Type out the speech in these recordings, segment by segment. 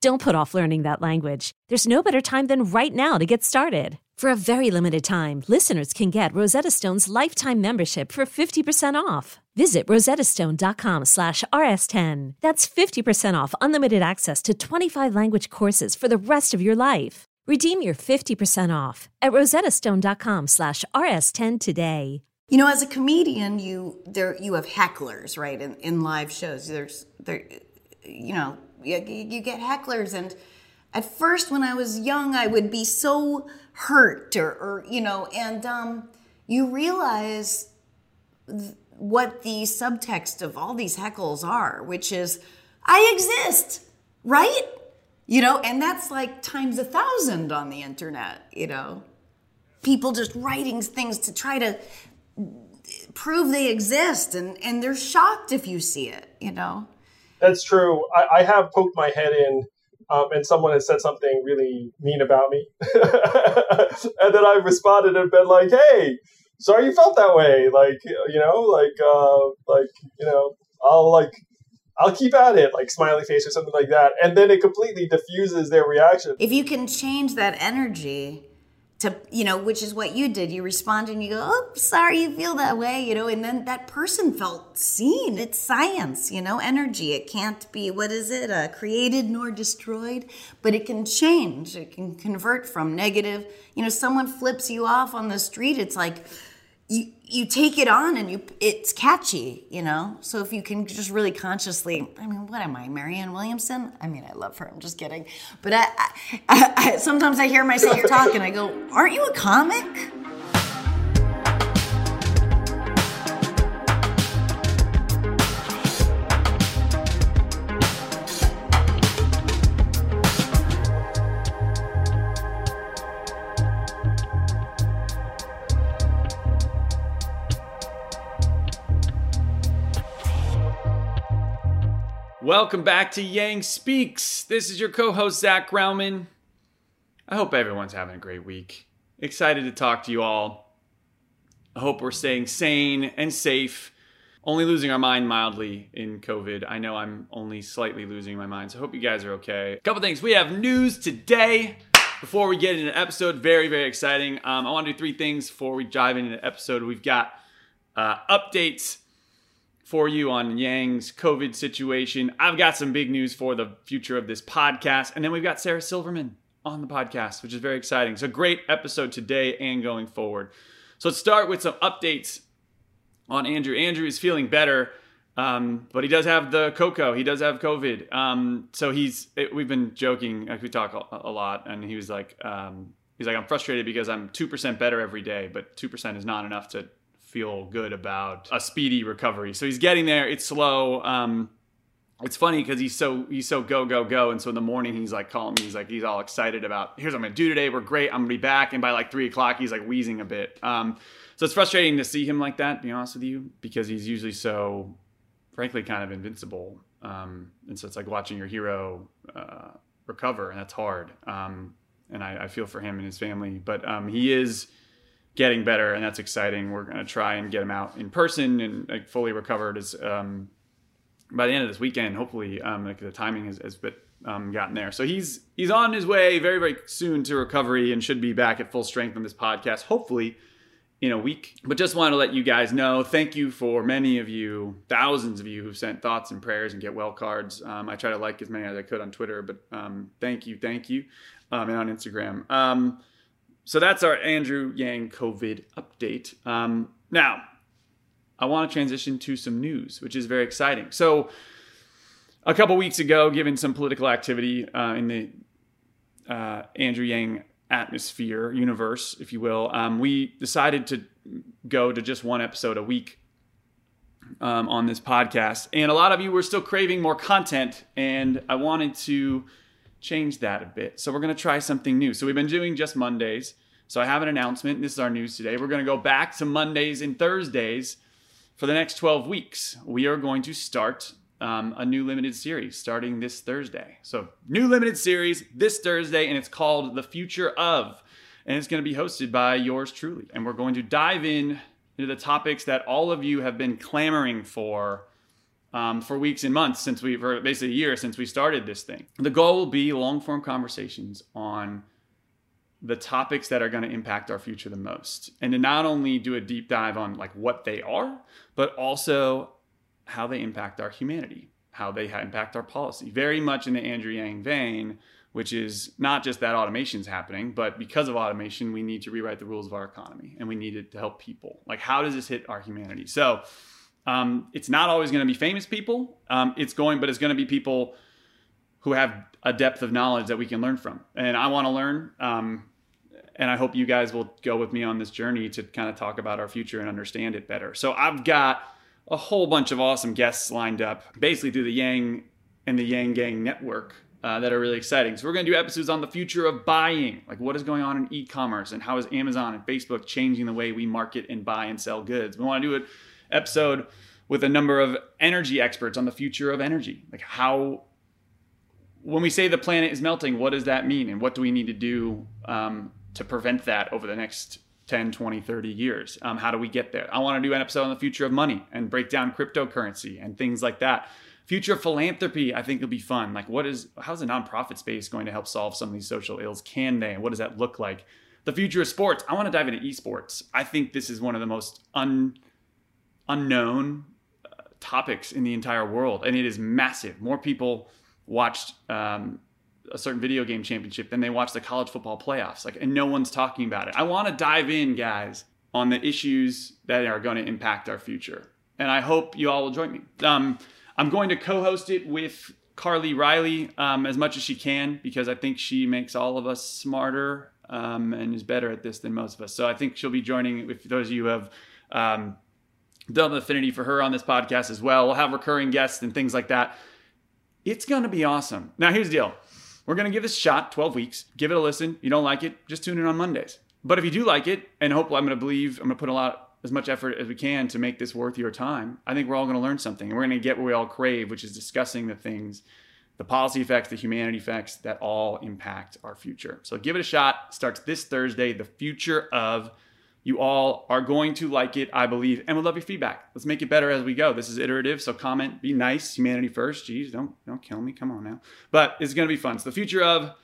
Don't put off learning that language. There's no better time than right now to get started. For a very limited time, listeners can get Rosetta Stone's lifetime membership for 50% off. Visit rosettastone.com slash rs10. That's 50% off unlimited access to 25 language courses for the rest of your life. Redeem your 50% off at rosettastone.com slash rs10 today. You know, as a comedian, you there you have hecklers, right? In, in live shows, there's there, you know, you, you get hecklers, and at first, when I was young, I would be so hurt, or, or you know, and um, you realize th- what the subtext of all these heckles are, which is, I exist, right? You know, and that's like times a thousand on the internet, you know. People just writing things to try to prove they exist, and, and they're shocked if you see it, you know. That's true. I, I have poked my head in um, and someone has said something really mean about me. and then I've responded and been like, hey, sorry you felt that way. Like, you know, like, uh, like, you know, I'll like, I'll keep at it, like smiley face or something like that. And then it completely diffuses their reaction. If you can change that energy, to you know which is what you did. You respond and you go oh sorry you feel that way you know and then that person felt seen. It's science you know energy. It can't be what is it uh, created nor destroyed but it can change. It can convert from negative. You know someone flips you off on the street it's like you you take it on and you it's catchy, you know. So if you can just really consciously, I mean, what am I, Marianne Williamson? I mean, I love her. I'm just kidding, but I, I, I sometimes I hear myself talk and I go, "Aren't you a comic?" Welcome back to Yang Speaks. This is your co host, Zach Graumann. I hope everyone's having a great week. Excited to talk to you all. I hope we're staying sane and safe, only losing our mind mildly in COVID. I know I'm only slightly losing my mind, so I hope you guys are okay. A couple things. We have news today. Before we get into the episode, very, very exciting. Um, I want to do three things before we dive into the episode. We've got uh, updates for you on Yang's COVID situation. I've got some big news for the future of this podcast. And then we've got Sarah Silverman on the podcast, which is very exciting. So, great episode today and going forward. So, let's start with some updates on Andrew. Andrew is feeling better. Um, but he does have the cocoa. He does have COVID. Um, so he's. It, we've been joking. Like we talk a, a lot, and he was like, um, he's like, I'm frustrated because I'm two percent better every day, but two percent is not enough to feel good about a speedy recovery. So he's getting there. It's slow. Um, it's funny because he's so he's so go go go, and so in the morning he's like calling me. He's like he's all excited about here's what I'm gonna do today. We're great. I'm gonna be back, and by like three o'clock he's like wheezing a bit. Um, so it's frustrating to see him like that. To be honest with you, because he's usually so, frankly, kind of invincible. Um, and so it's like watching your hero uh, recover, and that's hard. Um, and I, I, feel for him and his family, but um, he is getting better, and that's exciting. We're going to try and get him out in person and like fully recovered as um, by the end of this weekend. Hopefully, um, like the timing has, has been um, gotten there. So he's he's on his way very very soon to recovery and should be back at full strength on this podcast. Hopefully. In a week, but just wanted to let you guys know. Thank you for many of you, thousands of you who've sent thoughts and prayers and get well cards. Um, I try to like as many as I could on Twitter, but um, thank you, thank you, um, and on Instagram so that's our Andrew Yang COVID update. Um, now, I want to transition to some news, which is very exciting. So, a couple weeks ago, given some political activity uh, in the uh, Andrew Yang atmosphere, universe, if you will, um, we decided to go to just one episode a week um, on this podcast. And a lot of you were still craving more content, and I wanted to change that a bit. So we're going to try something new. So we've been doing just Mondays. So I have an announcement. This is our news today. We're going to go back to Mondays and Thursdays for the next 12 weeks. We are going to start um, a new limited series starting this Thursday. So, new limited series this Thursday, and it's called The Future of. And it's going to be hosted by yours truly. And we're going to dive in into the topics that all of you have been clamoring for um, for weeks and months since we, for basically a year since we started this thing. The goal will be long form conversations on the topics that are going to impact our future the most and to not only do a deep dive on like what they are but also how they impact our humanity how they impact our policy. Very much in the andrew yang vein which is not just that automation is happening but because of automation we need to rewrite the rules of our economy and we need it to help people. Like how does this hit our humanity? So um, it's not always going to be famous people um, it's going but it's going to be people who have a depth of knowledge that we can learn from and i want to learn um, and I hope you guys will go with me on this journey to kind of talk about our future and understand it better. So I've got a whole bunch of awesome guests lined up, basically through the Yang and the Yang Gang network. Uh, that are really exciting. So we're going to do episodes on the future of buying, like what is going on in e-commerce and how is Amazon and Facebook changing the way we market and buy and sell goods. We want to do an episode with a number of energy experts on the future of energy, like how when we say the planet is melting, what does that mean, and what do we need to do um, to prevent that over the next 10, 20, 30 years. Um, how do we get there? I want to do an episode on the future of money and break down cryptocurrency and things like that. Future philanthropy, I think it'll be fun. Like, what is, how's the nonprofit space going to help solve some of these social ills? Can they? What does that look like? The future of sports, I want to dive into esports. I think this is one of the most un, unknown uh, topics in the entire world, and it is massive. More people watched um, a certain video game championship, than they watch the college football playoffs. Like, and no one's talking about it. I want to dive in, guys, on the issues that are going to impact our future. And I hope you all will join me. Um, I'm going to co-host it with Carly Riley um, as much as she can because I think she makes all of us smarter um, and is better at this than most of us. So I think she'll be joining. If those of you have um, done affinity for her on this podcast as well, we'll have recurring guests and things like that. It's going to be awesome. Now, here's the deal we're going to give this a shot 12 weeks. Give it a listen. You don't like it, just tune in on Mondays. But if you do like it, and hopefully I'm going to believe, I'm going to put a lot, as much effort as we can to make this worth your time, I think we're all going to learn something. And we're going to get what we all crave, which is discussing the things, the policy effects, the humanity effects that all impact our future. So give it a shot. Starts this Thursday, the future of you all are going to like it, I believe, and we love your feedback. Let's make it better as we go. This is iterative, so comment, be nice, humanity first. Jeez, don't don't kill me. Come on now. But it's gonna be fun. So the future of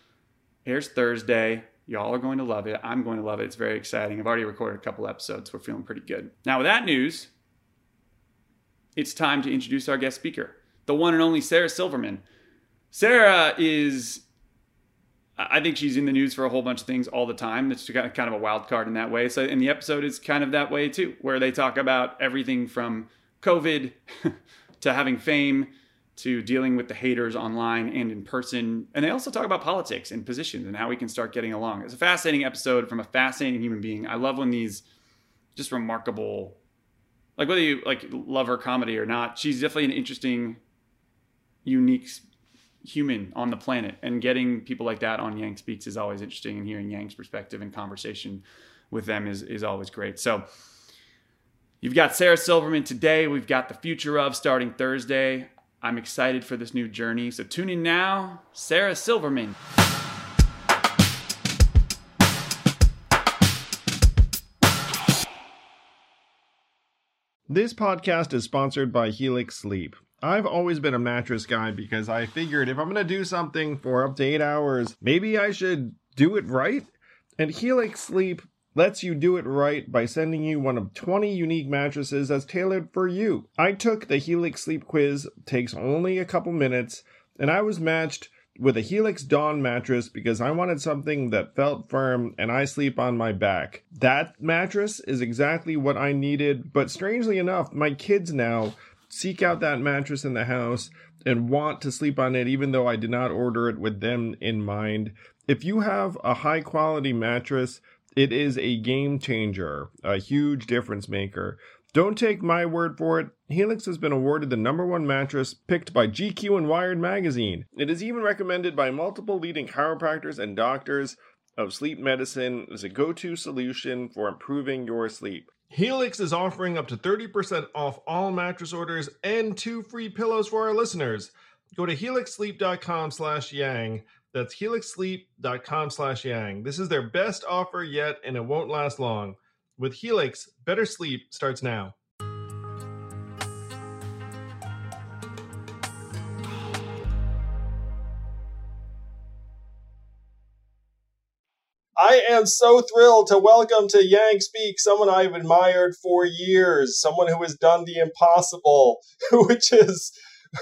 here's Thursday. Y'all are going to love it. I'm going to love it. It's very exciting. I've already recorded a couple episodes. We're feeling pretty good. Now, with that news, it's time to introduce our guest speaker, the one and only Sarah Silverman. Sarah is I think she's in the news for a whole bunch of things all the time. It's kind of a wild card in that way. So, in the episode is kind of that way too, where they talk about everything from COVID to having fame to dealing with the haters online and in person. And they also talk about politics and positions and how we can start getting along. It's a fascinating episode from a fascinating human being. I love when these just remarkable, like whether you like love her comedy or not, she's definitely an interesting, unique human on the planet. And getting people like that on Yang Speaks is always interesting, and hearing Yang's perspective and conversation with them is, is always great. So you've got Sarah Silverman today. We've got the future of starting Thursday. I'm excited for this new journey. So tune in now, Sarah Silverman. This podcast is sponsored by Helix Sleep. I've always been a mattress guy because I figured if I'm going to do something for up to eight hours, maybe I should do it right. And Helix Sleep lets you do it right by sending you one of 20 unique mattresses that's tailored for you. I took the Helix Sleep quiz, takes only a couple minutes, and I was matched with a Helix Dawn mattress because I wanted something that felt firm and I sleep on my back. That mattress is exactly what I needed, but strangely enough, my kids now seek out that mattress in the house and want to sleep on it, even though I did not order it with them in mind. If you have a high quality mattress, it is a game changer, a huge difference maker. Don't take my word for it. Helix has been awarded the number one mattress picked by GQ and Wired magazine. It is even recommended by multiple leading chiropractors and doctors of sleep medicine as a go to solution for improving your sleep. Helix is offering up to 30% off all mattress orders and two free pillows for our listeners. Go to helixsleep.com slash yang. That's helixsleep.com slash yang. This is their best offer yet, and it won't last long. With Helix, better sleep starts now. I am so thrilled to welcome to Yang Speak someone I've admired for years, someone who has done the impossible, which is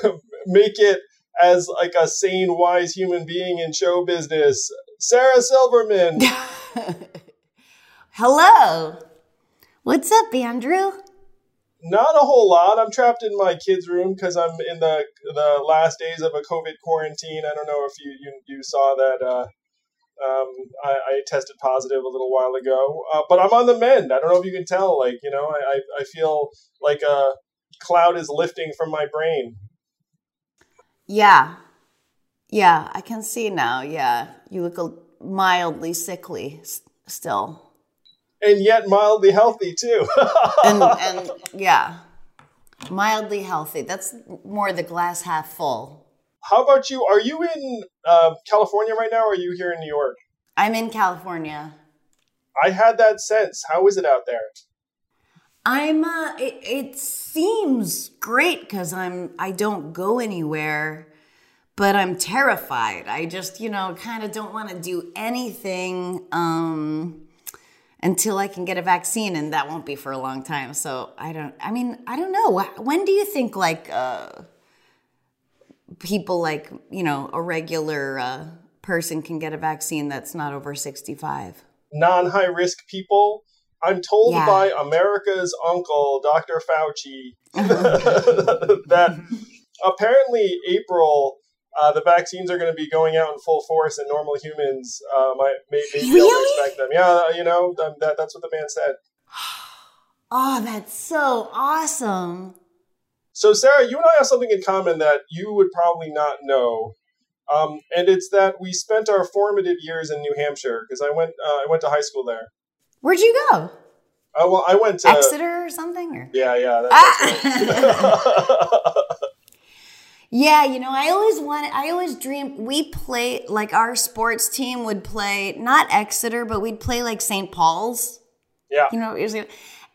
make it as like a sane, wise human being in show business. Sarah Silverman. Hello. What's up, Andrew? Not a whole lot. I'm trapped in my kid's room because I'm in the the last days of a COVID quarantine. I don't know if you you, you saw that. Uh, um, I, I, tested positive a little while ago, uh, but I'm on the mend. I don't know if you can tell. Like you know, I I feel like a cloud is lifting from my brain. Yeah, yeah, I can see now. Yeah, you look mildly sickly still and yet mildly healthy too. and, and yeah, mildly healthy. That's more the glass half full. How about you? Are you in uh, California right now, or are you here in New York? I'm in California. I had that sense. How is it out there? I'm. Uh, it, it seems great because I'm. I don't go anywhere, but I'm terrified. I just, you know, kind of don't want to do anything. Um, until I can get a vaccine, and that won't be for a long time. So I don't. I mean, I don't know. When do you think like uh, people like you know a regular uh, person can get a vaccine that's not over sixty five? Non high risk people. I'm told yeah. by America's uncle, Dr. Fauci, that apparently April uh, the vaccines are going to be going out in full force, and normal humans uh, might maybe really? expect them. Yeah, you know that, that's what the man said. Oh, that's so awesome. So, Sarah, you and I have something in common that you would probably not know, um, and it's that we spent our formative years in New Hampshire because I went uh, I went to high school there. Where'd you go? Uh, well, I went to Exeter or something. Or? Yeah, yeah. That's, ah! Yeah, you know, I always wanted, I always dreamed, we play, like our sports team would play, not Exeter, but we'd play like St. Paul's. Yeah. You know,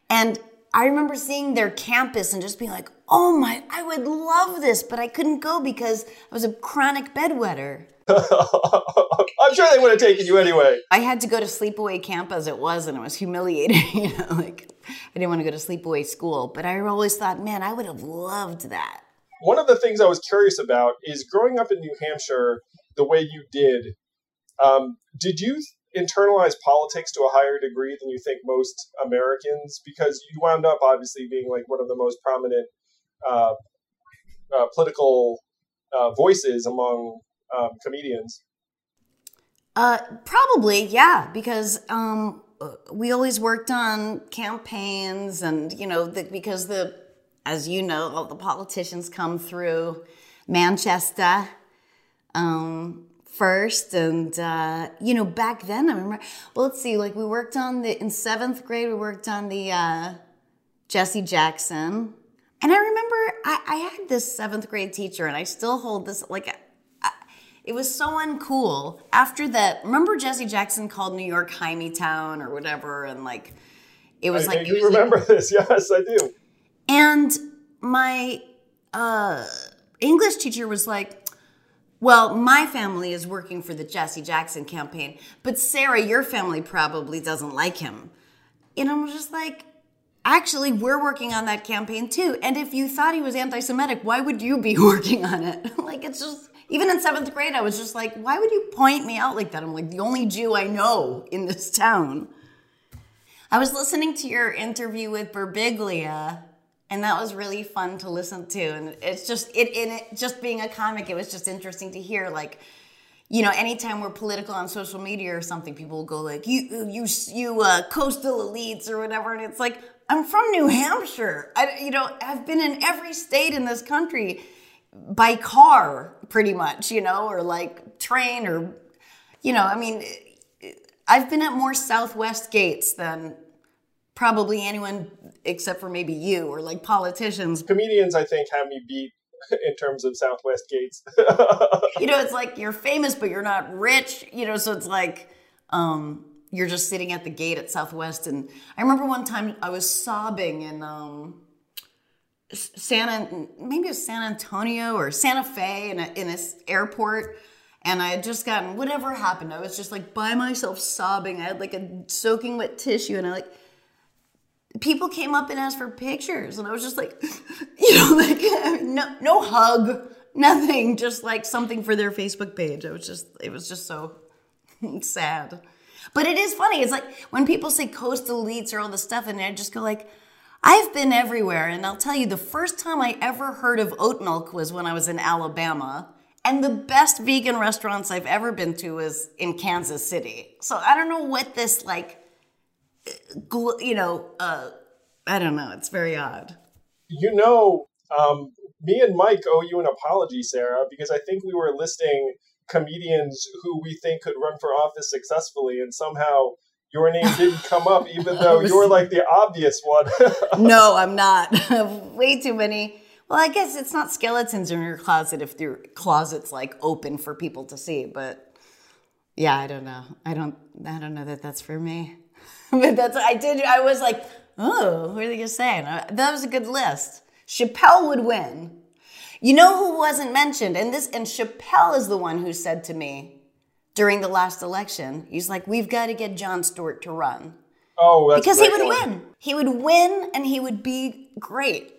and I remember seeing their campus and just being like, oh my, I would love this, but I couldn't go because I was a chronic bedwetter. I'm sure they would have taken you anyway. I had to go to sleepaway camp as it was, and it was humiliating. You know, like I didn't want to go to sleepaway school, but I always thought, man, I would have loved that one of the things I was curious about is growing up in New Hampshire the way you did. Um, did you internalize politics to a higher degree than you think most Americans? Because you wound up obviously being like one of the most prominent uh, uh, political uh, voices among um, comedians. Uh, probably, yeah, because um, we always worked on campaigns, and you know, the, because the as you know, all the politicians come through Manchester um, first. And, uh, you know, back then, I remember, well, let's see, like we worked on the, in seventh grade, we worked on the uh, Jesse Jackson. And I remember I, I, had this seventh grade teacher, and I still hold this, like, I, it was so uncool. After that, remember Jesse Jackson called New York Hymie Town or whatever, and like, it was I, like. You remember like, this? Yes, I do. And my uh, English teacher was like, well, my family is working for the Jesse Jackson campaign, but Sarah, your family probably doesn't like him. And I'm just like, actually, we're working on that campaign too. And if you thought he was anti Semitic, why would you be working on it? like, it's just, even in seventh grade, I was just like, why would you point me out like that? I'm like, the only Jew I know in this town. I was listening to your interview with Birbiglia and that was really fun to listen to and it's just it in it just being a comic it was just interesting to hear like you know anytime we're political on social media or something people will go like you you you uh, coastal elites or whatever and it's like I'm from New Hampshire. I, you know, I've been in every state in this country by car, pretty much, you know, or like train or, you know, I mean, I've been at more Southwest gates than probably anyone except for maybe you or like politicians. Comedians, I think, have me beat in terms of Southwest gates. you know, it's like you're famous, but you're not rich, you know, so it's like, um, you're just sitting at the gate at Southwest. And I remember one time I was sobbing in um, Santa, maybe it was San Antonio or Santa Fe in, a, in this airport. And I had just gotten whatever happened. I was just like by myself sobbing. I had like a soaking wet tissue, and I like people came up and asked for pictures, and I was just like, you know, like no no hug, nothing, just like something for their Facebook page. I was just it was just so sad. But it is funny. It's like when people say coastal elites or all this stuff, and I just go like, I've been everywhere, and I'll tell you, the first time I ever heard of oat milk was when I was in Alabama, and the best vegan restaurants I've ever been to was in Kansas City. So I don't know what this like, you know, uh, I don't know. It's very odd. You know, um, me and Mike owe you an apology, Sarah, because I think we were listing comedians who we think could run for office successfully, and somehow your name didn't come up, even though you're like the obvious one. no, I'm not. Way too many. Well, I guess it's not skeletons in your closet if your closet's like open for people to see. But yeah, I don't know. I don't. I don't know that that's for me. but that's. I did. I was like, oh, what are they uh, gonna? That was a good list. Chappelle would win. You know who wasn't mentioned? And this and Chappelle is the one who said to me during the last election, he's like, "We've got to get Jon Stewart to run." Oh, because great. he would win. He would win, and he would be great.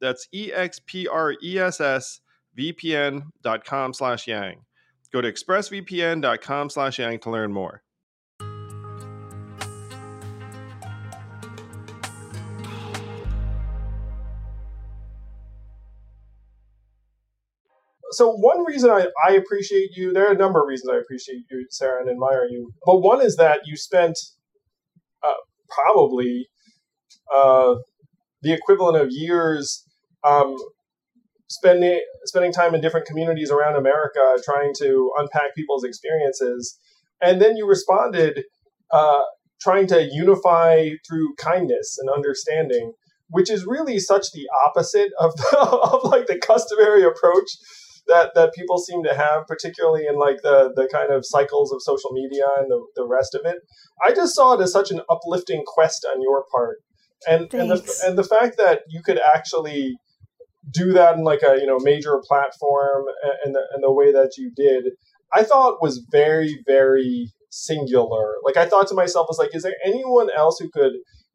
That's expressvpn.com slash yang. Go to expressvpn.com slash yang to learn more. So one reason I, I appreciate you, there are a number of reasons I appreciate you, Sarah, and admire you. But one is that you spent uh, probably uh, the equivalent of years um, spending spending time in different communities around America, trying to unpack people's experiences, and then you responded uh, trying to unify through kindness and understanding, which is really such the opposite of the, of like the customary approach that that people seem to have, particularly in like the the kind of cycles of social media and the, the rest of it. I just saw it as such an uplifting quest on your part. And and the, and the fact that you could actually do that in like a you know major platform and the, and the way that you did i thought was very very singular like i thought to myself was like is there anyone else who could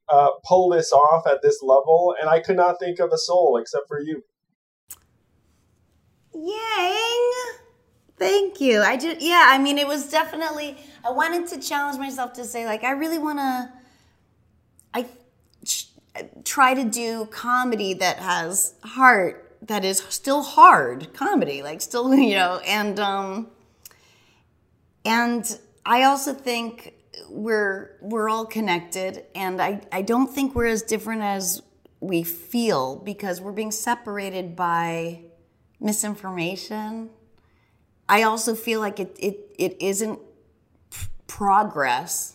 uh, pull this off at this level and i could not think of a soul except for you yang Thank you. I did. Yeah. I mean, it was definitely. I wanted to challenge myself to say, like, I really want to. I try to do comedy that has heart, that is still hard comedy, like still, you know, and um, and I also think we're we're all connected, and I I don't think we're as different as we feel because we're being separated by misinformation. I also feel like it it, it isn't progress.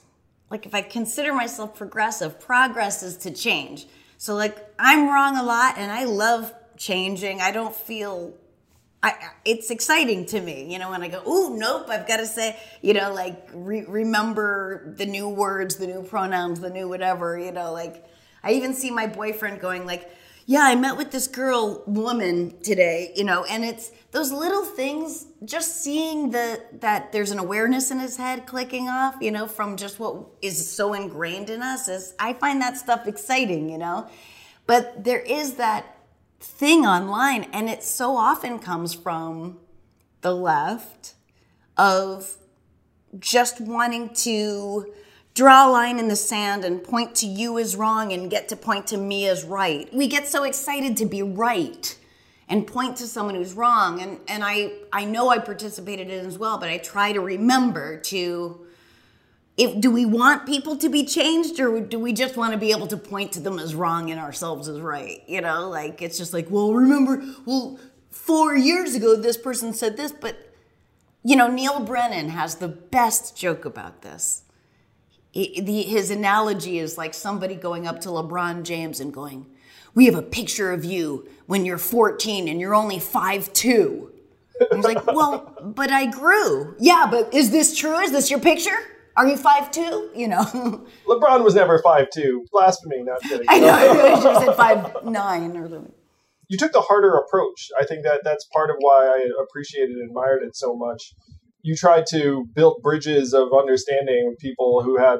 Like if I consider myself progressive, progress is to change. So like I'm wrong a lot and I love changing. I don't feel I, it's exciting to me, you know, when I go, oh, nope, I've got to say, you know, like re- remember the new words, the new pronouns, the new whatever, you know, like I even see my boyfriend going like, yeah, I met with this girl woman today, you know, and it's those little things, just seeing the that there's an awareness in his head clicking off, you know, from just what is so ingrained in us is I find that stuff exciting, you know. But there is that thing online and it so often comes from the left of just wanting to draw a line in the sand and point to you as wrong and get to point to me as right. We get so excited to be right and point to someone who's wrong. And, and I, I know I participated in as well, but I try to remember to if do we want people to be changed or do we just want to be able to point to them as wrong and ourselves as right? You know, like it's just like, well, remember, well, four years ago this person said this, but you know, Neal Brennan has the best joke about this the, his analogy is like somebody going up to LeBron James and going, "We have a picture of you when you're 14 and you're only 5'2". he's like, "Well, but I grew." Yeah, but is this true? Is this your picture? Are you 5'2"? You know. LeBron was never 5'2". Blasphemy, not kidding. I know. I should have said 5'9 or something. You took the harder approach. I think that that's part of why I appreciated and admired it so much you tried to build bridges of understanding with people who had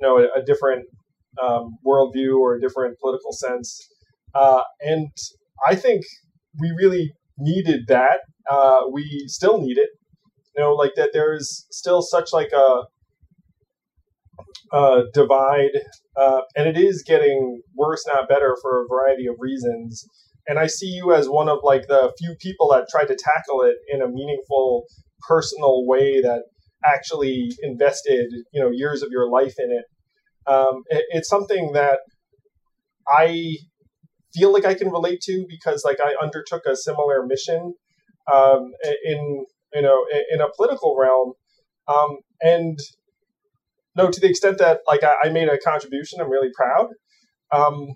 you know a, a different um, worldview or a different political sense. Uh, and i think we really needed that. Uh, we still need it. You know like that there is still such like a, a divide uh, and it is getting worse not better for a variety of reasons. And i see you as one of like the few people that tried to tackle it in a meaningful personal way that actually invested you know years of your life in it. Um, it it's something that I feel like I can relate to because like I undertook a similar mission um, in you know in a political realm, um, and no, to the extent that like I, I made a contribution, I'm really proud. Um,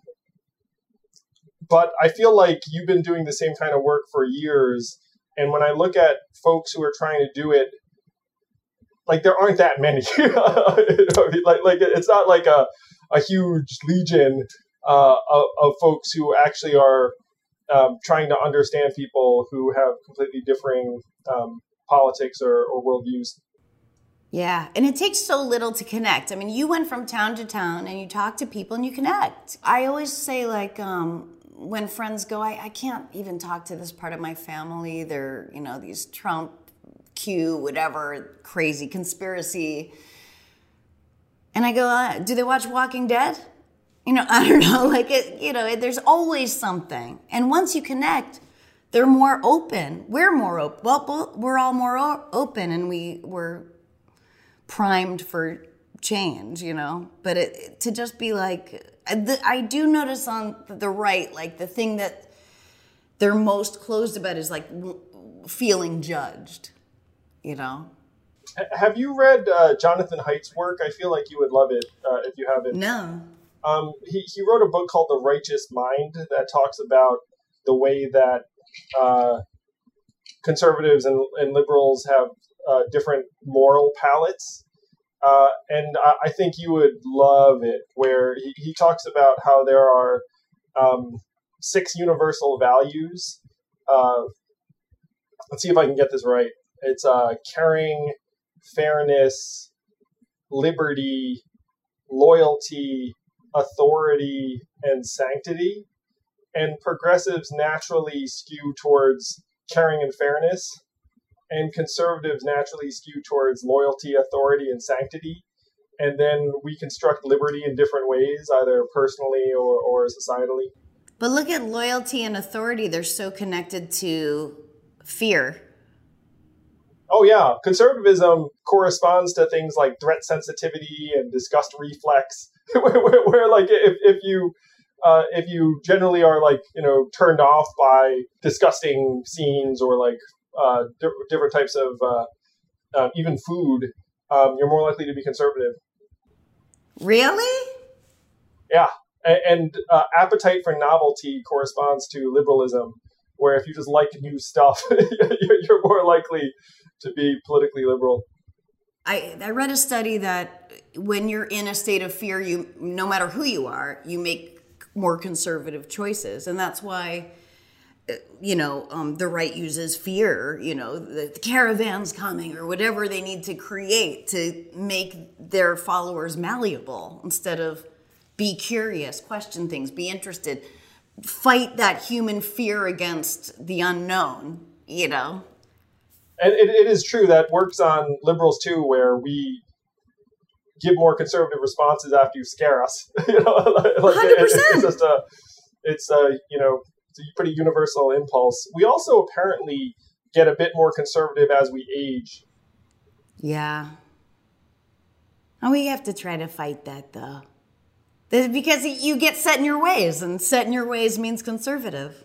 but I feel like you've been doing the same kind of work for years, and when I look at folks who are trying to do it, like there aren't that many. like, like it's not like a, a huge legion uh, of, of, folks who actually are um, trying to understand people who have completely differing um, politics or, or worldviews. Yeah, and it takes so little to connect. I mean, you went from town to town and you talk to people and you connect. I always say, like, um, when friends go, I, I can't even talk to this part of my family. They're, you know, these Trump, Q, whatever, crazy conspiracy. And I go, uh, do they watch Walking Dead? You know, I don't know. Like, it, you know, it, there's always something. And once you connect, they're more open. We're more open. Well, we're all more o- open and we, we're primed for change, you know? But it, to just be like, I do notice on the right, like the thing that they're most closed about is like feeling judged, you know? Have you read uh, Jonathan Haidt's work? I feel like you would love it uh, if you haven't. No. Um, he, he wrote a book called The Righteous Mind that talks about the way that uh, conservatives and, and liberals have uh, different moral palettes uh, and I, I, think you would love it, where he, he talks about how there are um, six universal values. Uh, let's see if I can get this right. It's uh, caring, fairness, liberty, loyalty, authority, and sanctity. And progressives naturally skew towards caring and fairness and conservatives naturally skew towards loyalty, authority, and sanctity. And then we construct liberty in different ways, either personally or, or societally. But look at loyalty and authority, they're so connected to fear. Oh, yeah. Conservatism corresponds to things like threat sensitivity and disgust reflex, where, where, where, like, if, if you. Uh, if you generally are like you know turned off by disgusting scenes or like uh, di- different types of uh, uh, even food, um, you're more likely to be conservative. Really? Yeah, and, and uh, appetite for novelty corresponds to liberalism, where if you just like new stuff, you're more likely to be politically liberal. I, I read a study that when you're in a state of fear, you no matter who you are, you make more conservative choices, and that's why you know, um, the right uses fear, you know, the, the, caravan's coming or whatever they need to create to make their followers malleable instead of be curious, question things, be interested, fight that human fear against the unknown, you know. And it, it is true that works on liberals too, where we give more conservative responses after you scare us. you know, like 100%. It, it's just a, it's a, you know, it's a pretty universal impulse. We also apparently get a bit more conservative as we age. Yeah. And we have to try to fight that though. Because you get set in your ways, and set in your ways means conservative.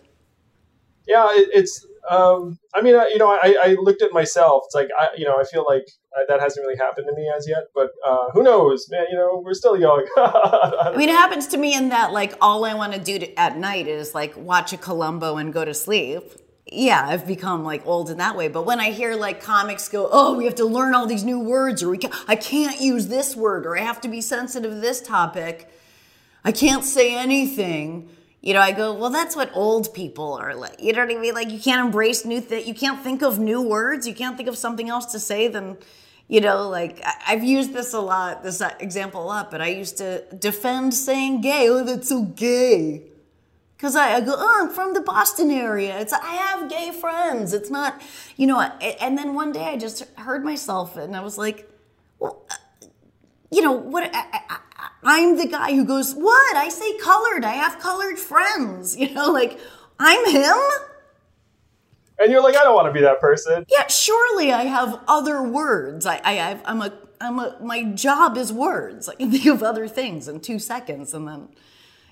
Yeah, it, it's um, I mean, you know, I, I looked at myself. It's like, I, you know, I feel like uh, that hasn't really happened to me as yet. But uh, who knows, man? You know, we're still young. I mean, it happens to me in that, like, all I want to do at night is like watch a Columbo and go to sleep. Yeah, I've become like old in that way. But when I hear like comics go, oh, we have to learn all these new words, or we can, I can't use this word, or I have to be sensitive to this topic, I can't say anything you know, I go, well, that's what old people are like. You know what I mean? Like, you can't embrace new things. You can't think of new words. You can't think of something else to say than, you know, like I- have used this a lot, this example a lot, but I used to defend saying gay. Oh, that's so gay. Because I, I, go, oh, I'm from the Boston area. It's I have gay friends. It's not, you know. And then one day I just heard myself and I was like, well, uh, you know what? I, I, I'm the guy who goes, What? I say colored. I have colored friends. You know, like, I'm him. And you're like, I don't want to be that person. Yeah, surely I have other words. I, I have, I'm a, I'm a, my job is words. I can think of other things in two seconds. And then,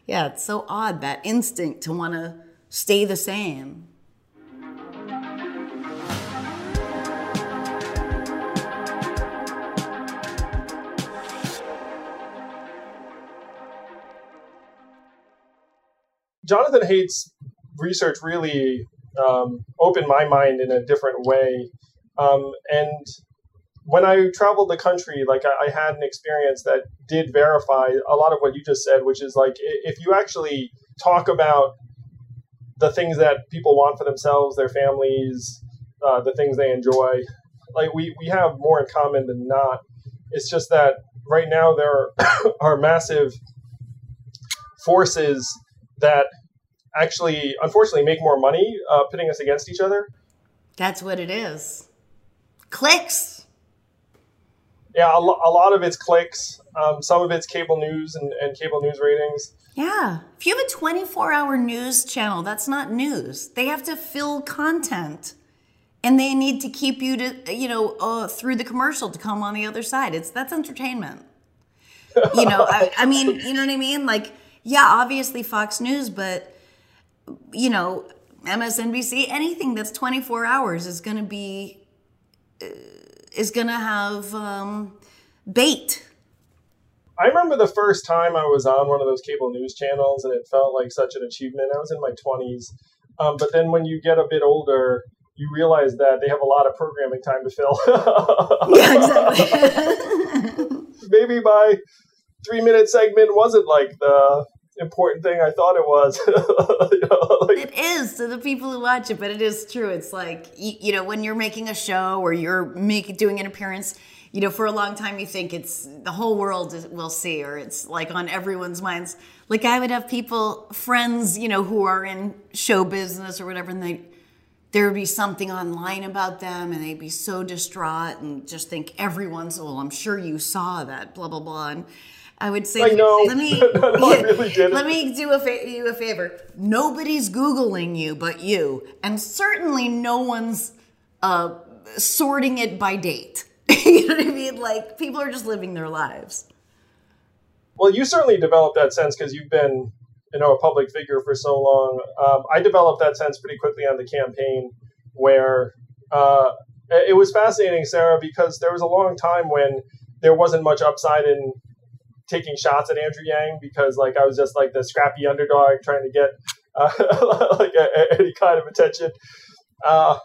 yeah, it's so odd that instinct to want to stay the same. Jonathan Haidt's research really um, opened my mind in a different way. Um, and when I traveled the country, like I, I, had an experience that did verify a lot of what you just said, which is like if you actually talk about the things that people want for themselves, their families, uh, the things they enjoy, like we, we have more in common than not. It's just that right now there are massive forces that actually, unfortunately, make more money uh, pitting us against each other. That's what it is. Clicks. Yeah, a, lo- a lot of it's clicks. Um, some of it's cable news and, and cable news ratings. Yeah. If you have a 24 hour news channel, that's not news. They have to fill content and they need to keep you to, you know, uh, through the commercial to come on the other side. It's that's entertainment. You know, I, I mean, you know what I mean? Like, yeah, obviously Fox News, but you know, MSNBC, anything that's 24 hours is going to be uh, is going to have um, bait. I remember the first time I was on one of those cable news channels, and it felt like such an achievement. I was in my 20s, um, but then when you get a bit older, you realize that they have a lot of programming time to fill. yeah, exactly. Maybe my three minute segment wasn't like the important thing I thought it was. you know, like, it is to the people who watch it, but it is true. It's like you, you, know when you're making a show or you're making doing an appearance. You know, for a long time, you think it's the whole world will see, or it's like on everyone's minds. Like I would have people, friends, you know, who are in show business or whatever, and they there would be something online about them and they'd be so distraught and just think everyone's well i'm sure you saw that blah blah blah and i would say I let me No, really let me do a fa- you a favor. Nobody's googling you but you and certainly no one's uh, sorting it by date. You know what i mean? Like people are just living their lives. Well, you certainly developed that sense because you've been, you know, a public figure for so long. Um, I developed that sense pretty quickly on the campaign, where uh, it was fascinating, Sarah, because there was a long time when there wasn't much upside in taking shots at Andrew Yang because, like, I was just like the scrappy underdog trying to get uh, like a, a- any kind of attention. Uh,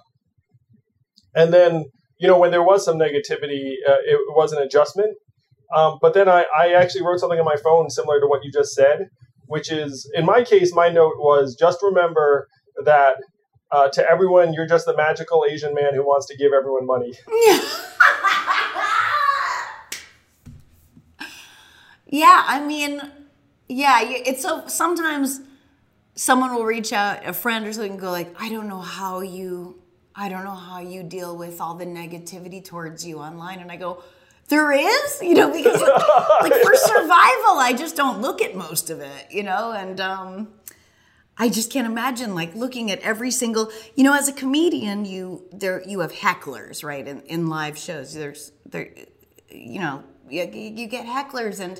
and then, you know, when there was some negativity, uh, it was an adjustment. Um, but then I, I actually wrote something on my phone similar to what you just said, which is in my case, my note was just remember that uh, to everyone, you're just the magical Asian man who wants to give everyone money. Yeah, I mean, yeah, it's so sometimes someone will reach out, a friend or something, and go like, I don't know how you, I don't know how you deal with all the negativity towards you online, and I go, there is, you know, because like for survival, I just don't look at most of it, you know, and um, I just can't imagine like looking at every single, you know, as a comedian, you there you have hecklers, right, in, in live shows. There's there, you know, you, you get hecklers, and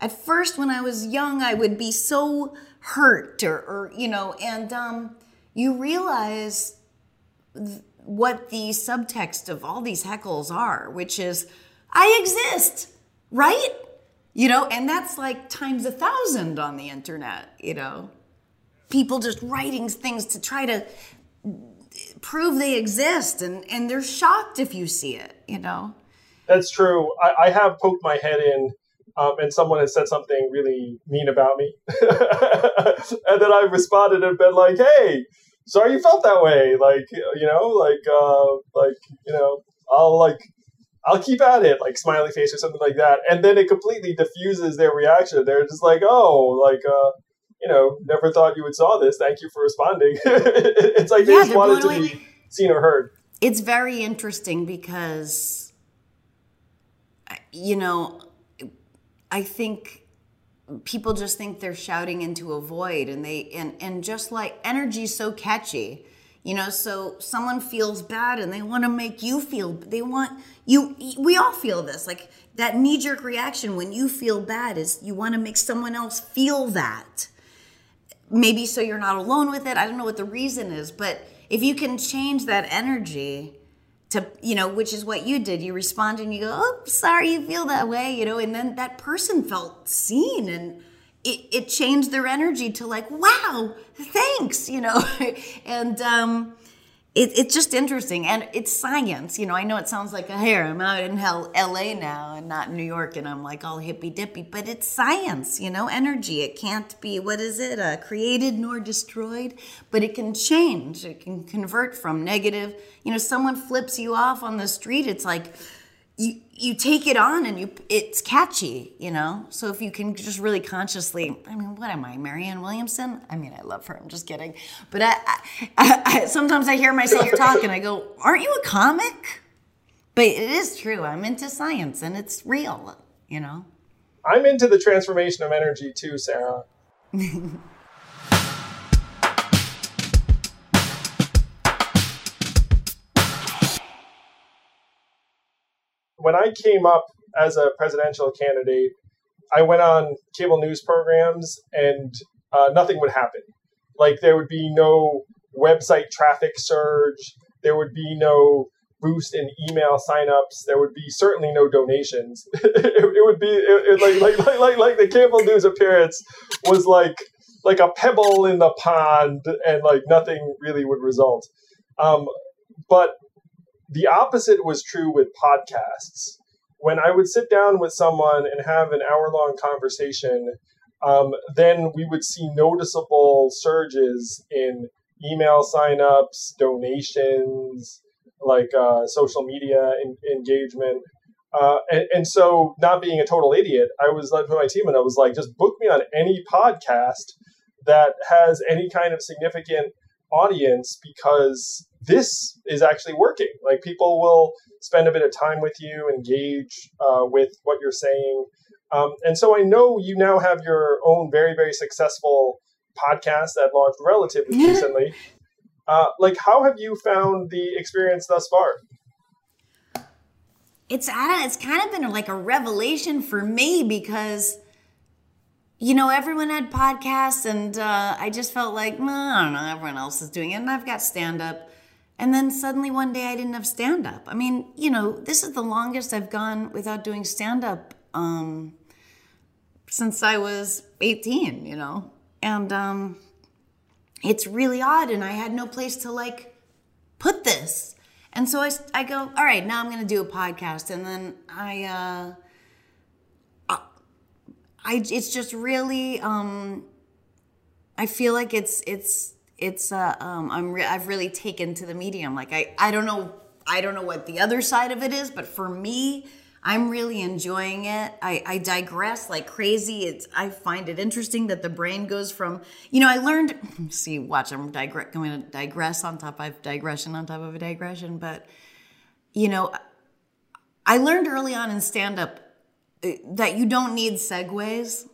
at first when I was young, I would be so hurt, or, or you know, and um, you realize th- what the subtext of all these heckles are, which is I exist, right? You know, and that's like times a thousand on the internet, you know. People just writing things to try to prove they exist and, and they're shocked if you see it, you know. That's true. I, I have poked my head in, um, and someone has said something really mean about me, and then I've responded and been like, "Hey, sorry you felt that way. Like, you know, like, uh, like, you know, I'll like." I'll keep at it, like smiley face or something like that, and then it completely diffuses their reaction. They're just like, "Oh, like, uh, you know, never thought you would saw this. Thank you for responding." it's like they Yeah, just they're wanted to be seen or heard. It's very interesting because, you know, I think people just think they're shouting into a void and they and and just like energy's so catchy you know so someone feels bad and they want to make you feel they want you we all feel this like that knee jerk reaction when you feel bad is you want to make someone else feel that. Maybe so you're not alone with it i don't know what the reason is but if you can change that energy to you know which is what you did. You respond and you go oh sorry you feel that way you know and then that person felt seen and it, it changed their energy to like wow thanks you know? And um it, it's just interesting and it's science you know i know it sounds like a hair i'm out in hell la now and not new york and i'm like all hippy dippy but it's science you know energy. It can't be what is it uh, created nor destroyed but it can change. It can convert from negative you know someone flips you off on the street it's like you you take it on and you it's catchy you know? So if you can just really consciously i mean what am i marianne williamson? I mean i love her i'm just kidding. But i, I, I sometimes i hear myself talk and i go aren't you a comic? But it is true i'm into science and it's real you know? I'm into the transformation of energy too, Sarah. when I came up as a presidential candidate, I went on cable news programs and uh, nothing would happen. Like there would be no website traffic surge, there would be no boost in email signups, there would be certainly no donations. it, it would be it, it, like, like like like the cable news appearance was like like a pebble in the pond, and like nothing really would result. Um, but the opposite was true with podcasts. When I would sit down with someone and have an hour long conversation, um, then we would see noticeable surges in email signups, donations, like uh, social media en- engagement. Uh, and, and so, not being a total idiot, I was led my team and I was like, just book me on any podcast that has any kind of significant audience because this is actually working. Like people will spend a bit of time with you, engage uh, with what you're saying. Um, and so I know you now have your own very, very successful podcast that launched relatively recently. Uh, like, how have you found the experience thus far? It's it's kind of been like a revelation for me because you know, everyone had podcasts, and uh, I just felt like, I don't know, everyone else is doing it, and I've got stand up. And then suddenly one day I didn't have stand up. I mean, you know, this is the longest I've gone without doing stand up um, since I was 18, you know? And um, it's really odd, and I had no place to like put this. And so I, I go, all right, now I'm going to do a podcast. And then I, uh, I it's just really um I feel like it's it's it's uh um I'm re- I've really taken to the medium like I I don't know I don't know what the other side of it is but for me I'm really enjoying it. I, I digress like crazy. It's I find it interesting that the brain goes from you know I learned see watch I'm digress going to digress on top of digression on top of a digression, but you know I learned early on in stand up that you don't need segues.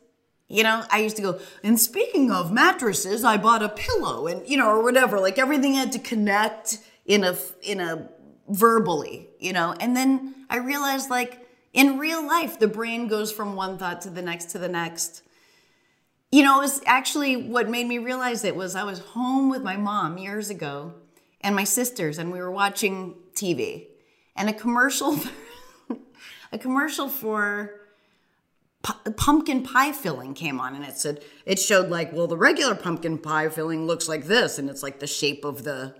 You know, I used to go, and speaking of mattresses, I bought a pillow and, you know, or whatever. Like everything had to connect in a, in a verbally, you know. And then I realized like in real life, the brain goes from one thought to the next to the next. You know, it was actually what made me realize it was I was home with my mom years ago and my sisters, and we were watching TV. And a commercial a commercial for pu- pumpkin pie filling came on and it said it showed like well the regular pumpkin pie filling looks like this and it's like the shape of the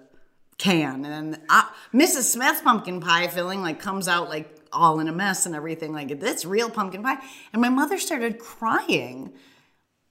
can. And then uh, mrs smith's pumpkin pie filling like comes out like all in a mess and everything like that's real pumpkin pie. And my mother started crying.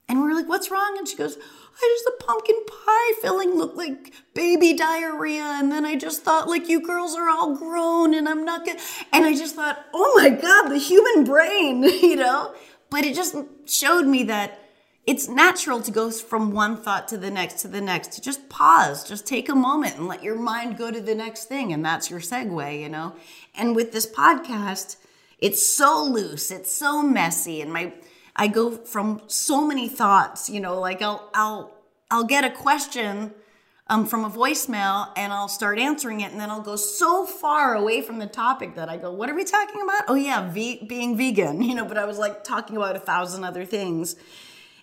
And we are like what's wrong? And she goes I just the pumpkin pie filling looked like baby diarrhea, and then I just thought like you girls are all grown, and I'm not gonna. And I just thought, oh my god, the human brain, you know. But it just showed me that it's natural to go from one thought to the next to the next. To just pause, just take a moment, and let your mind go to the next thing, and that's your segue, you know. And with this podcast, it's so loose, it's so messy, and my I go from so many thoughts, you know, like I'll I'll I'll get a question um, from a voicemail and I'll start answering it, and then I'll go so far away from the topic that I go, "What are we talking about?" Oh yeah, ve- being vegan, you know. But I was like talking about a thousand other things,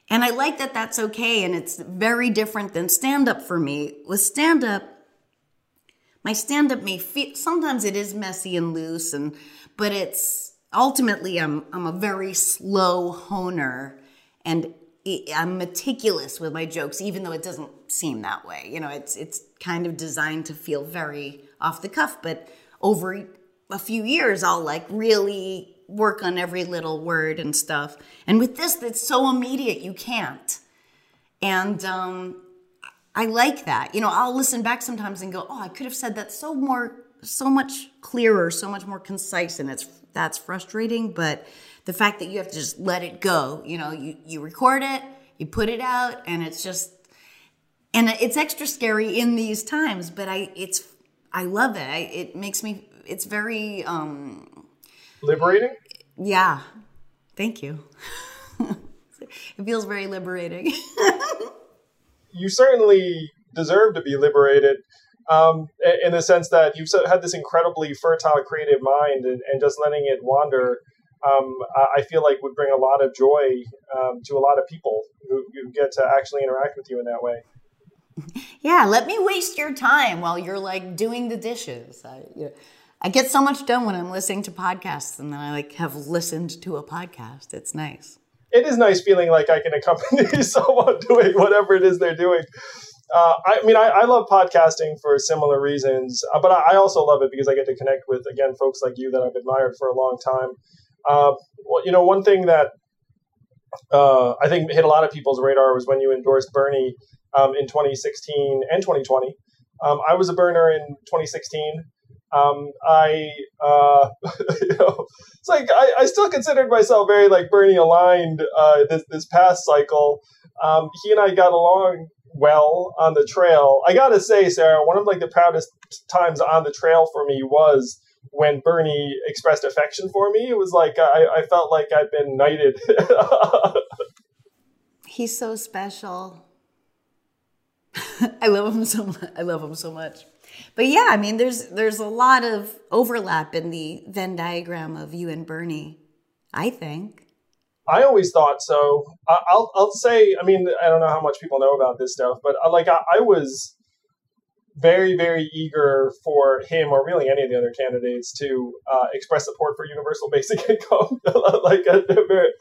and I like that that's okay, and it's very different than stand up for me. With stand up, my stand up may feel sometimes it is messy and loose, and but it's ultimately I'm I'm a very slow honer and I'm meticulous with my jokes even though it doesn't seem that way. You know, it's it's kind of designed to feel very off the cuff, but over a few years I'll like really work on every little word and stuff. And with this that's so immediate you can't. And um I like that. You know, I'll listen back sometimes and go, "Oh, I could have said that so more so much clearer, so much more concise and it's that's frustrating. But the fact that you have to just let it go, you know, you, you record it, you put it out, and it's just, and it's extra scary in these times, but I, it's, I love it. I, it makes me, it's very, um, liberating. Yeah. Thank you. it feels very liberating. you certainly deserve to be liberated um, in the sense that you've had this incredibly fertile creative mind and, and just letting it wander um, I feel like would bring a lot of joy um, to a lot of people who, who, get to actually interact with you in that way. Yeah, let me waste your time while you're like doing the dishes. I, you know, I get so much done when I'm listening to podcasts, and then I like have listened to a podcast. It's nice. It is nice feeling like I can accompany someone doing whatever it is they're doing. Uh, I mean, I, I, love podcasting for similar reasons, uh, but I, I, also love it because I get to connect with, again, folks like you that I've admired for a long time. Uh, well, you know, one thing that uh, I think hit a lot of people's radar was when you endorsed Bernie um, in 2016 and 2020. Um, I was a burner in 2016. Um, I, uh, you know, it's like I, I, still considered myself very like Bernie aligned uh, this this past cycle. Um, he and I got along well on the trail. I gotta say, Sarah, one of like the proudest times on the trail for me was when Bernie expressed affection for me. It was like I, I felt like I'd been knighted. He's so special. I love him so much. I love him so much. But yeah, I mean, there's there's a lot of overlap in the Venn diagram of you and Bernie. I think. I always thought so. I, will I'll say. I mean, I don't know how much people know about this stuff, but uh, like I, I was very very eager for him or really any of the other candidates to uh, express support for universal basic income, like at various,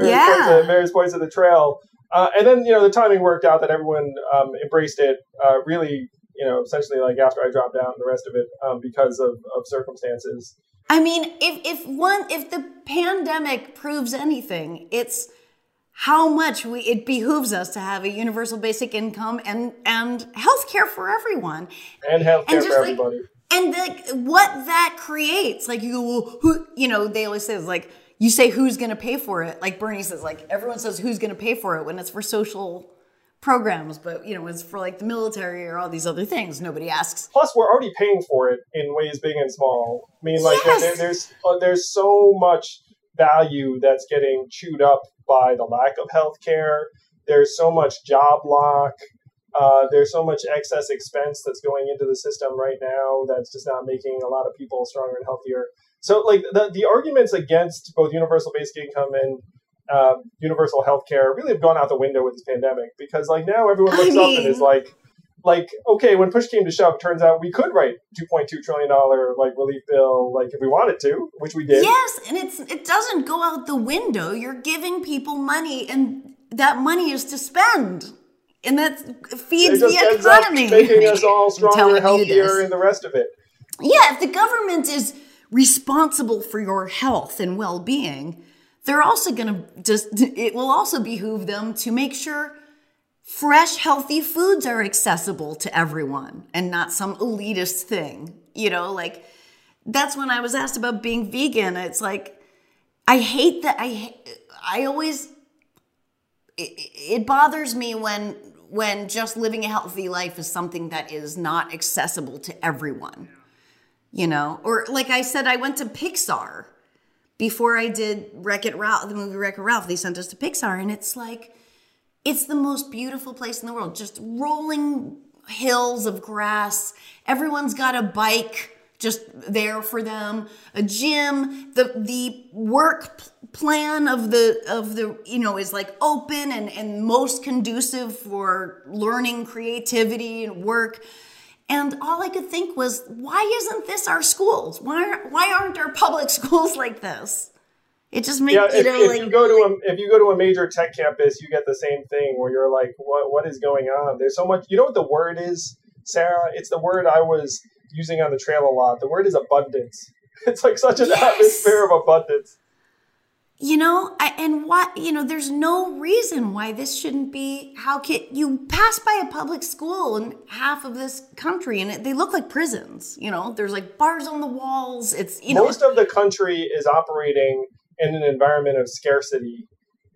yeah. points points of the trail. Uh, and then you know the timing worked out that everyone um, embraced it. Uh, really, you know, essentially like after I dropped out and the rest of it um, because of, of circumstances. I mean, if if one if the pandemic proves anything, it's how much we it behooves us to have a universal basic income and and health care for everyone. And health care for like, everybody. and like what that creates like you well, who you know they always say like you say who's going to pay for it. Like bernie says like everyone says who's going to pay for it when it's for social programs but you know it's for like the military or all these other things nobody asks plus we're already paying for it in ways big and small i mean like yes. there, there's uh, there's so much value that's getting chewed up by the lack of health care. There's so much job lock. Uh, there's so much excess expense that's going into the system right now that's just not making a lot of people stronger and healthier. So, like the, the arguments against both universal basic income and um, universal health care really have gone out the window with this pandemic because, like, now everyone looks I mean, up and is like, like okay when push came to shove it turns out we could write 2.2 trillion dollar like relief bill like if we wanted to which we did. Yes and it's it doesn't go out the window. You're giving people money and that money is to spend and that feeds the economy. making us all stronger healthier and the rest of it. Yeah if the government is responsible for your health and well-being they're also going to just it will also behoove them to make sure fresh, healthy foods are accessible to everyone and not some elitist thing. You know, like that's when I was asked about being vegan. It's like, I hate that. I, I always, it, it bothers me when, when just living a healthy life is something that is not accessible to everyone. You know, or like I said, I went to Pixar before I did Wreck It Ralph, the movie Wreck It Ralph. They sent us to Pixar, and it's like, it's the most beautiful place in the world. Just rolling hills of grass. Everyone's got a bike just there for them. A gym. The the work plan of the of the you know is like open and and most conducive for learning creativity and work. And all I could think was, why isn't this our schools? Why why aren't our public schools like this? It just makes yeah, if, you know, if like, you go to a if you go to a major tech campus, you get the same thing where you're like, what what is going on? There's so much. You know what the word is, Sarah? It's the word I was using on the trail a lot. The word is abundance. It's like such an yes. atmosphere of abundance. You know, and what you know, there's no reason why this shouldn't be. How can you pass by a public school in half of this country, and it, they look like prisons? You know, there's like bars on the walls. It's you know, most of the country is operating in an environment of scarcity.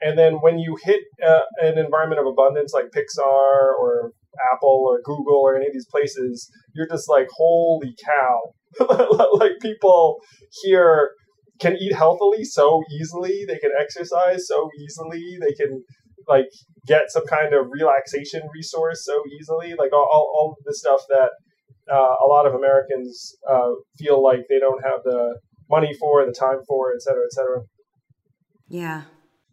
And then when you hit uh, an environment of abundance like Pixar or Apple or Google or any of these places, you're just like, holy cow. like people here can eat healthily so easily, they can exercise so easily, they can like get some kind of relaxation resource so easily. Like all, all, all the stuff that uh, a lot of Americans uh, feel like they don't have the money for, the time for, et cetera, et cetera. Yeah.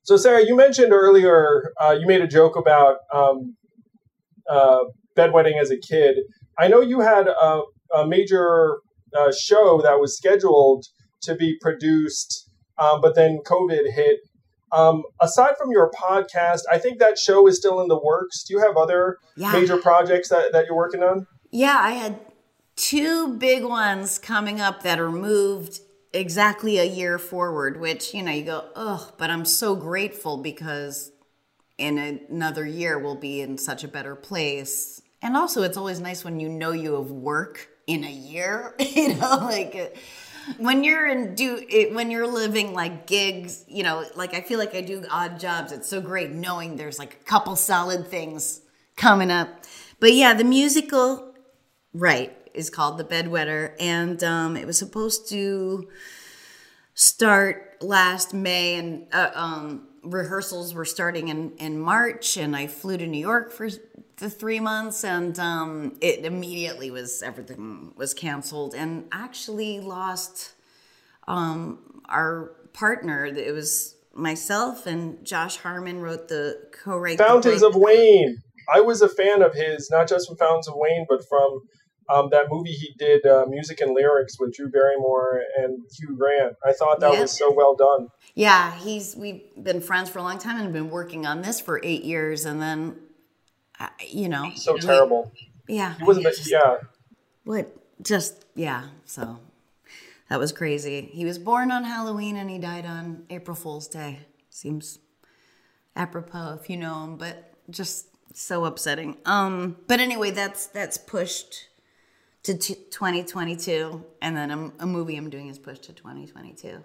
So, Sarah, you mentioned earlier, uh, you made a joke about um, uh, bedwetting as a kid. I know you had a, a major uh, show that was scheduled to be produced, um, but then COVID hit. Um, aside from your podcast, I think that show is still in the works. Do you have other yeah. major projects that, that you're working on? Yeah, I had two big ones coming up that are moved exactly a year forward, which, you know, you go, oh, but I'm so grateful because in another year we'll be in such a better place. And also, it's always nice when you know you have work in a year, you know, like when you're in do it, when you're living like gigs, you know, like I feel like I do odd jobs. It's so great knowing there's like a couple solid things coming up. But yeah, the musical, right, is called The Bedwetter, and um, it was supposed to start last May, and uh, um, rehearsals were starting in in March, and I flew to New York for the three months, and um, it immediately was everything was canceled, and actually lost um, our partner. It was myself and Josh Harmon wrote the co-write. Fountains of Wayne. I was a fan of his, not just from Fountains of Wayne, but from um, that movie he did, uh, music and lyrics with Drew Barrymore and Hugh Grant. I thought that was so well done. Yeah, he's we've been friends for a long time and been working on this for eight years, and then you know, so we, terrible. Yeah, he wasn't. Just, yeah, what? Just yeah. So that was crazy. He was born on Halloween and he died on April Fool's Day. Seems apropos if you know him, but just so upsetting. Um, but anyway, that's that's pushed to t- 2022, and then a, a, movie I'm doing is pushed to 2022.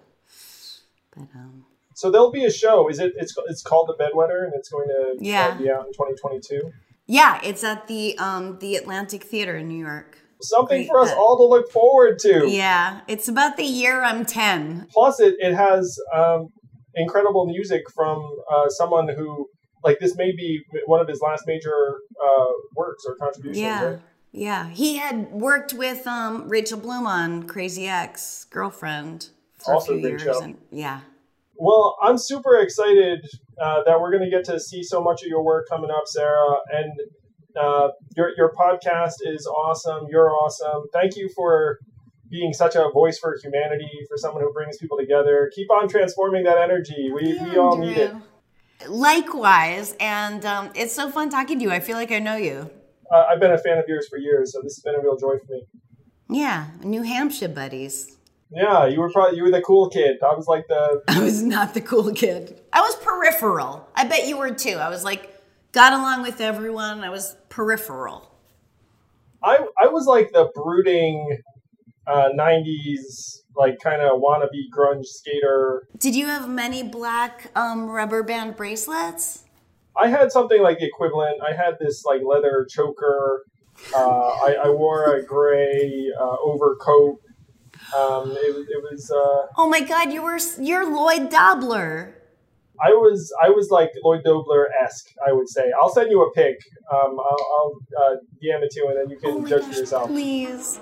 But um, so there'll be a show. Is it? It's it's called The Bedwetter, and it's going to yeah. be out in 2022. Yeah, it's at the um the Atlantic Theater in New York. Something Great, for us all to look forward to. Yeah, it's about the year I'm 10. Plus, it it has um, incredible music from uh, someone who like this may be one of his last major uh, works or contributions. Yeah. Right? Yeah, he had worked with um, Rachel Bloom on Crazy Ex Girlfriend for also a few years. Show. And, yeah. Well, I'm super excited uh, that we're going to get to see so much of your work coming up, Sarah. And uh, your your podcast is awesome. You're awesome. Thank you for being such a voice for humanity, for someone who brings people together. Keep on transforming that energy. We yeah, we all need it. Likewise, and um, it's so fun talking to you. I feel like I know you. Uh, I've been a fan of yours for years, so this has been a real joy for me. Yeah, New Hampshire buddies. Yeah, you were probably you were the cool kid. I was like the. I was not the cool kid. I was peripheral. I bet you were too. I was like got along with everyone. I was peripheral. I I was like the brooding uh, '90s like kind of wannabe grunge skater. Did you have many black um, rubber band bracelets? I had something like the equivalent. I had this like leather choker. Uh, I, I, wore a gray uh, overcoat. Um, it, it was. Uh, oh my God! You were you're Lloyd Dobler. I was I was like Lloyd Dobler esque. I would say. I'll send you a pic. Um, I'll, I'll uh, DM it to you, and then you can oh judge gosh, for yourself. Please.